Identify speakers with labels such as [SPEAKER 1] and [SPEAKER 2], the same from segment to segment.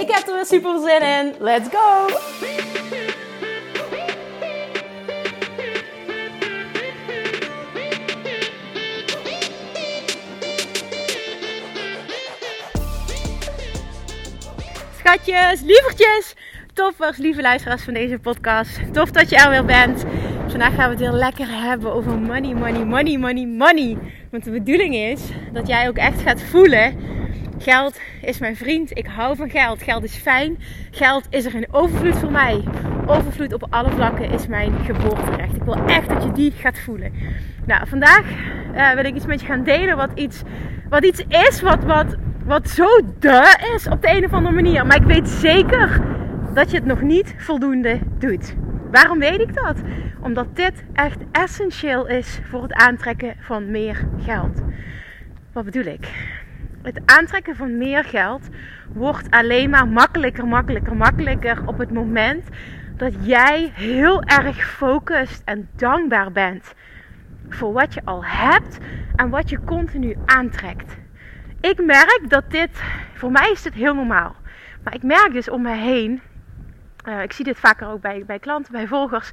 [SPEAKER 1] Ik heb er weer super zin in. Let's go! Schatjes, lievertjes, toppers, lieve luisteraars van deze podcast. Tof dat je er weer bent. Vandaag gaan we het heel lekker hebben over money, money, money, money, money. Want de bedoeling is dat jij ook echt gaat voelen Geld is mijn vriend. Ik hou van geld. Geld is fijn. Geld is er in overvloed voor mij. Overvloed op alle vlakken is mijn geboorterecht. Ik wil echt dat je die gaat voelen. Nou, vandaag uh, wil ik iets met je gaan delen wat iets, wat iets is wat, wat, wat zo de is op de een of andere manier. Maar ik weet zeker dat je het nog niet voldoende doet. Waarom weet ik dat? Omdat dit echt essentieel is voor het aantrekken van meer geld. Wat bedoel ik? Het aantrekken van meer geld wordt alleen maar makkelijker, makkelijker, makkelijker op het moment dat jij heel erg focust en dankbaar bent voor wat je al hebt en wat je continu aantrekt. Ik merk dat dit, voor mij is dit heel normaal, maar ik merk dus om me heen, uh, ik zie dit vaker ook bij, bij klanten, bij volgers,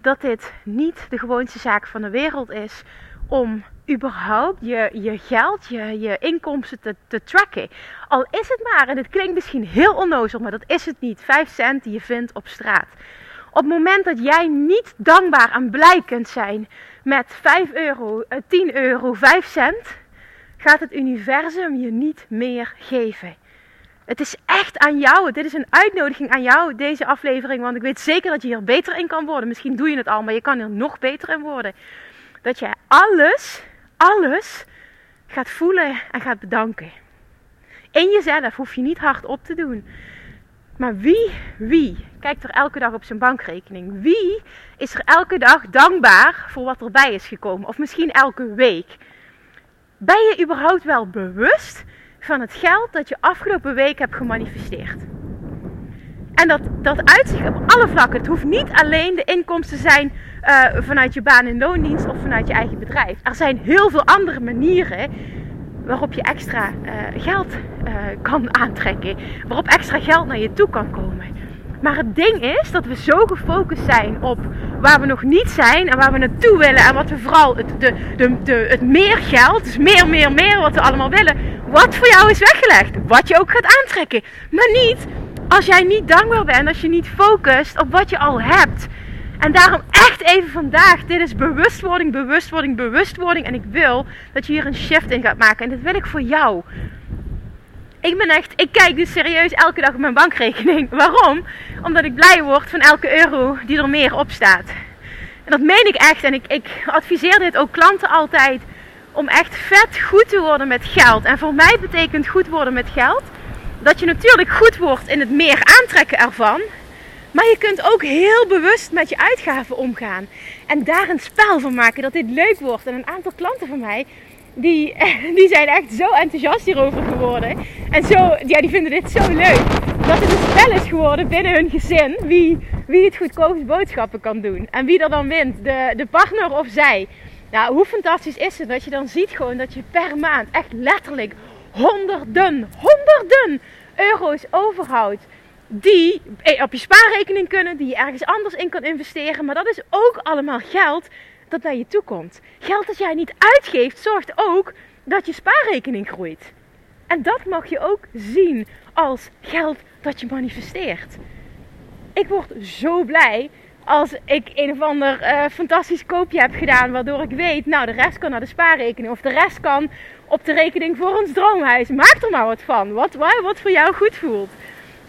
[SPEAKER 1] dat dit niet de gewoonste zaak van de wereld is om überhaupt je, je geld, je, je inkomsten te, te tracken. Al is het maar, en het klinkt misschien heel onnozel, maar dat is het niet. 5 cent die je vindt op straat. Op het moment dat jij niet dankbaar en blij kunt zijn met 5 euro, 10 eh, euro, 5 cent, gaat het universum je niet meer geven. Het is echt aan jou. Dit is een uitnodiging aan jou, deze aflevering. Want ik weet zeker dat je hier beter in kan worden. Misschien doe je het al, maar je kan er nog beter in worden. Dat jij alles alles gaat voelen en gaat bedanken. In jezelf hoef je niet hard op te doen. Maar wie, wie kijkt er elke dag op zijn bankrekening? Wie is er elke dag dankbaar voor wat erbij is gekomen? Of misschien elke week? Ben je überhaupt wel bewust van het geld dat je afgelopen week hebt gemanifesteerd? En dat, dat uitzicht op alle vlakken. Het hoeft niet alleen de inkomsten te zijn uh, vanuit je baan in loondienst of vanuit je eigen bedrijf. Er zijn heel veel andere manieren waarop je extra uh, geld uh, kan aantrekken. Waarop extra geld naar je toe kan komen. Maar het ding is dat we zo gefocust zijn op waar we nog niet zijn en waar we naartoe willen. En wat we vooral, het, de, de, de, het meer geld, dus meer, meer, meer wat we allemaal willen. Wat voor jou is weggelegd. Wat je ook gaat aantrekken. Maar niet als jij niet dankbaar bent, als je niet focust op wat je al hebt. En daarom echt even vandaag, dit is bewustwording, bewustwording, bewustwording. En ik wil dat je hier een shift in gaat maken. En dat wil ik voor jou. Ik ben echt, ik kijk dus serieus elke dag op mijn bankrekening. Waarom? Omdat ik blij word van elke euro die er meer op staat. En dat meen ik echt. En ik, ik adviseer dit ook klanten altijd. Om echt vet goed te worden met geld. En voor mij betekent goed worden met geld. Dat je natuurlijk goed wordt in het meer aantrekken ervan. Maar je kunt ook heel bewust met je uitgaven omgaan. En daar een spel van maken dat dit leuk wordt. En een aantal klanten van mij, die, die zijn echt zo enthousiast hierover geworden. En zo, ja, die vinden dit zo leuk. Dat het een spel is geworden binnen hun gezin. Wie, wie het goedkoopst boodschappen kan doen. En wie er dan wint. De, de partner of zij. Nou, hoe fantastisch is het dat je dan ziet gewoon dat je per maand echt letterlijk honderden, honderden euro's overhoudt die eh, op je spaarrekening kunnen, die je ergens anders in kan investeren. Maar dat is ook allemaal geld dat naar je toe komt. Geld dat jij niet uitgeeft, zorgt ook dat je spaarrekening groeit. En dat mag je ook zien als geld dat je manifesteert. Ik word zo blij als ik een of ander uh, fantastisch koopje heb gedaan, waardoor ik weet, nou de rest kan naar de spaarrekening of de rest kan op de rekening voor ons droomhuis. Maak er maar wat van, wat, wat voor jou goed voelt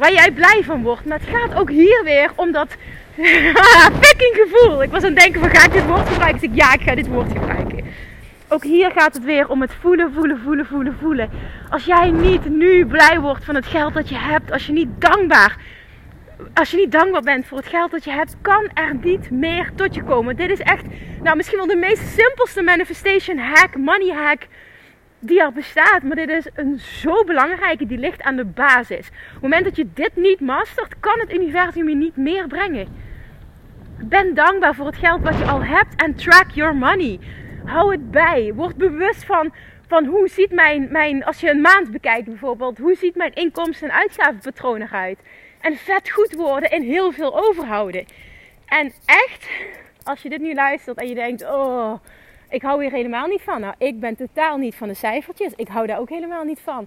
[SPEAKER 1] waar jij blij van wordt. Maar het gaat ook hier weer om dat fucking gevoel. Ik was aan het denken van ga ik dit woord gebruiken? Ik zeg ja, ik ga dit woord gebruiken. ook hier gaat het weer om het voelen, voelen, voelen, voelen, voelen. Als jij niet nu blij wordt van het geld dat je hebt, als je niet dankbaar, als je niet dankbaar bent voor het geld dat je hebt, kan er niet meer tot je komen. Dit is echt, nou misschien wel de meest simpelste manifestation hack, money hack die er bestaat. Maar dit is een zo belangrijke, die ligt aan de basis. Op het moment dat je dit niet mastert, kan het universum je niet meer brengen. Ben dankbaar voor het geld wat je al hebt en track your money. Hou het bij. Word bewust van, van hoe ziet mijn, mijn, als je een maand bekijkt bijvoorbeeld, hoe ziet mijn inkomsten- en uitgavenpatroon eruit? En vet goed worden en heel veel overhouden. En echt, als je dit nu luistert en je denkt, oh, ik hou hier helemaal niet van. Nou, ik ben totaal niet van de cijfertjes. Ik hou daar ook helemaal niet van.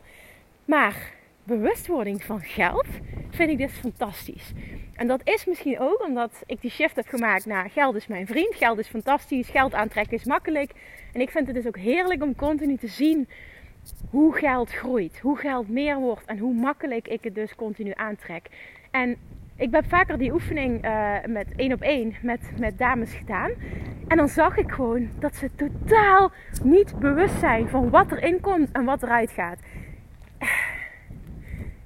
[SPEAKER 1] Maar bewustwording van geld vind ik dus fantastisch. En dat is misschien ook omdat ik die shift heb gemaakt naar geld is mijn vriend, geld is fantastisch, geld aantrekken is makkelijk. En ik vind het dus ook heerlijk om continu te zien hoe geld groeit, hoe geld meer wordt en hoe makkelijk ik het dus continu aantrek. En ik heb vaker die oefening uh, met één op één met, met dames gedaan. En dan zag ik gewoon dat ze totaal niet bewust zijn van wat erin komt en wat eruit gaat.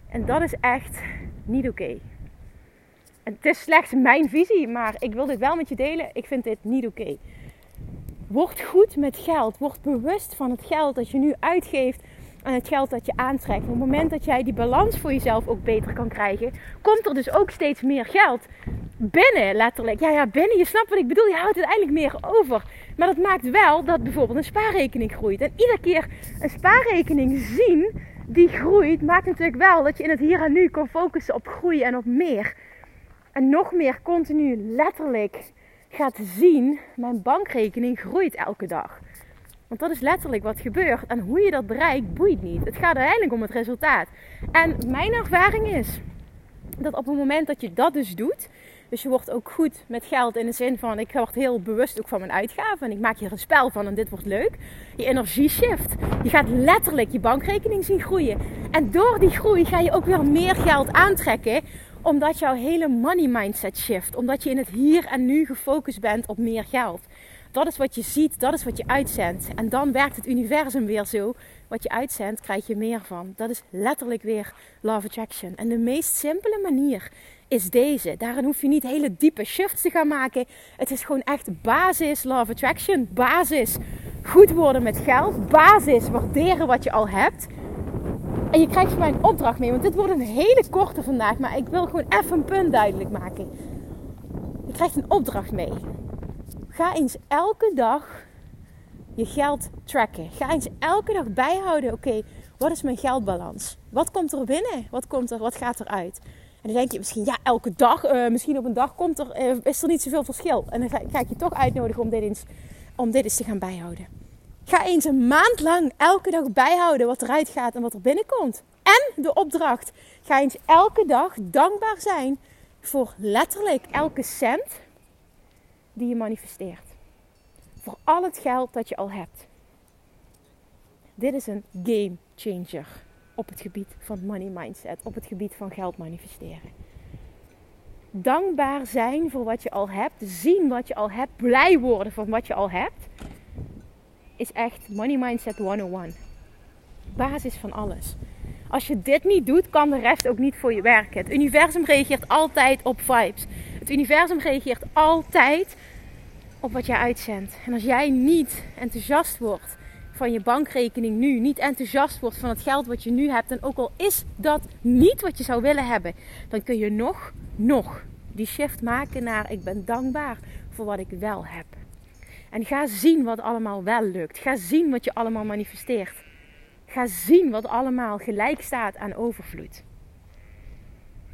[SPEAKER 1] En dat is echt niet oké. Het is slechts mijn visie, maar ik wil dit wel met je delen. Ik vind dit niet oké. Word goed met geld. Word bewust van het geld dat je nu uitgeeft en het geld dat je aantrekt. Op het moment dat jij die balans voor jezelf ook beter kan krijgen, komt er dus ook steeds meer geld binnen, letterlijk. Ja, ja, binnen. Je snapt wat ik bedoel. Je houdt uiteindelijk meer over. Maar dat maakt wel dat bijvoorbeeld een spaarrekening groeit. En iedere keer een spaarrekening zien die groeit, maakt natuurlijk wel dat je in het hier en nu kan focussen op groei en op meer. En nog meer continu letterlijk gaat zien, mijn bankrekening groeit elke dag. Want dat is letterlijk wat gebeurt. En hoe je dat bereikt, boeit niet. Het gaat uiteindelijk om het resultaat. En mijn ervaring is dat op het moment dat je dat dus doet, dus je wordt ook goed met geld in de zin van ik word heel bewust ook van mijn uitgaven. En ik maak hier een spel van en dit wordt leuk. Je energie shift. Je gaat letterlijk je bankrekening zien groeien. En door die groei ga je ook weer meer geld aantrekken. Omdat jouw hele money mindset shift. Omdat je in het hier en nu gefocust bent op meer geld. Dat is wat je ziet, dat is wat je uitzendt. En dan werkt het universum weer zo. Wat je uitzendt, krijg je meer van. Dat is letterlijk weer love attraction. En de meest simpele manier is deze. Daarin hoef je niet hele diepe shifts te gaan maken. Het is gewoon echt basis love attraction. Basis goed worden met geld. Basis waarderen wat je al hebt. En je krijgt van mij een opdracht mee. Want dit wordt een hele korte vandaag. Maar ik wil gewoon even een punt duidelijk maken. Je krijgt een opdracht mee. Ga eens elke dag je geld tracken. Ga eens elke dag bijhouden. Oké, wat is mijn geldbalans? Wat komt er binnen? Wat komt er? Wat gaat eruit? En dan denk je misschien, ja, elke dag, uh, misschien op een dag komt er, uh, is er niet zoveel verschil. En dan ga, ga, ik je toch uitnodigen om dit, eens, om dit eens te gaan bijhouden. Ga eens een maand lang elke dag bijhouden wat eruit gaat en wat er binnenkomt. En de opdracht. Ga eens elke dag dankbaar zijn voor letterlijk elke cent die je manifesteert. Voor al het geld dat je al hebt. Dit is een game changer op het gebied van money mindset, op het gebied van geld manifesteren. Dankbaar zijn voor wat je al hebt, zien wat je al hebt, blij worden van wat je al hebt, is echt money mindset 101. Basis van alles. Als je dit niet doet, kan de rest ook niet voor je werken. Het universum reageert altijd op vibes. Het universum reageert altijd op wat jij uitzendt. En als jij niet enthousiast wordt van je bankrekening nu, niet enthousiast wordt van het geld wat je nu hebt, en ook al is dat niet wat je zou willen hebben, dan kun je nog, nog die shift maken naar ik ben dankbaar voor wat ik wel heb. En ga zien wat allemaal wel lukt. Ga zien wat je allemaal manifesteert. Ga zien wat allemaal gelijk staat aan overvloed.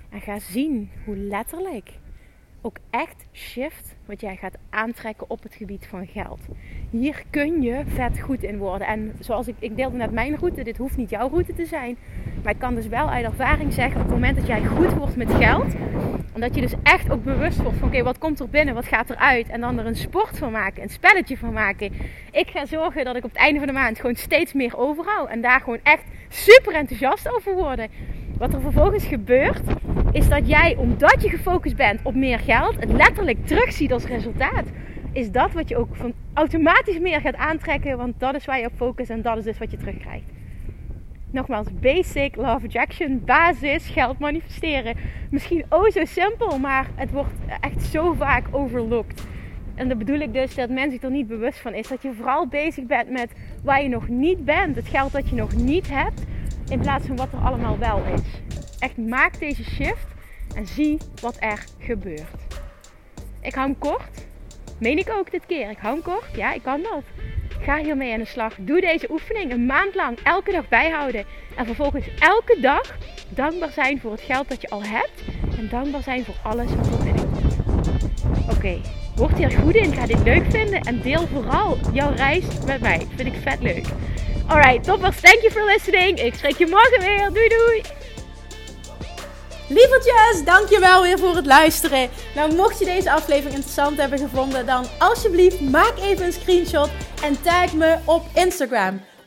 [SPEAKER 1] En ga zien hoe letterlijk ook echt shift wat jij gaat aantrekken op het gebied van geld. Hier kun je vet goed in worden. En zoals ik, ik deelde net mijn route, dit hoeft niet jouw route te zijn. Maar ik kan dus wel uit ervaring zeggen, op het moment dat jij goed wordt met geld, en dat je dus echt ook bewust wordt van oké, wat komt er binnen, wat gaat eruit. En dan er een sport van maken, een spelletje van maken. Ik ga zorgen dat ik op het einde van de maand gewoon steeds meer overhoud. En daar gewoon echt super enthousiast over worden. Wat er vervolgens gebeurt, is dat jij, omdat je gefocust bent op meer geld, het letterlijk terugziet als resultaat. is dat wat je ook van automatisch meer gaat aantrekken. Want dat is waar je op focust en dat is dus wat je terugkrijgt. Nogmaals, basic love attraction, basis, geld manifesteren. Misschien oh zo simpel, maar het wordt echt zo vaak overlooked. En dat bedoel ik dus dat mensen zich er niet bewust van is. Dat je vooral bezig bent met waar je nog niet bent. Het geld dat je nog niet hebt. In plaats van wat er allemaal wel is. Echt maak deze shift en zie wat er gebeurt. Ik hou kort. Meen ik ook dit keer. Ik hou kort. Ja, ik kan dat. Ga hiermee aan de slag. Doe deze oefening een maand lang elke dag bijhouden. En vervolgens elke dag dankbaar zijn voor het geld dat je al hebt. En dankbaar zijn voor alles wat er binnenkomt. Oké, word hier goed in. Ga dit leuk vinden. En deel vooral jouw reis met mij. Vind ik vet leuk. Alright, toppers. Thank you for listening. Ik spreek je morgen weer. Doei doei. Lievertjes, dankjewel weer voor het luisteren. Nou, mocht je deze aflevering interessant hebben gevonden, dan alsjeblieft maak even een screenshot en tag me op Instagram.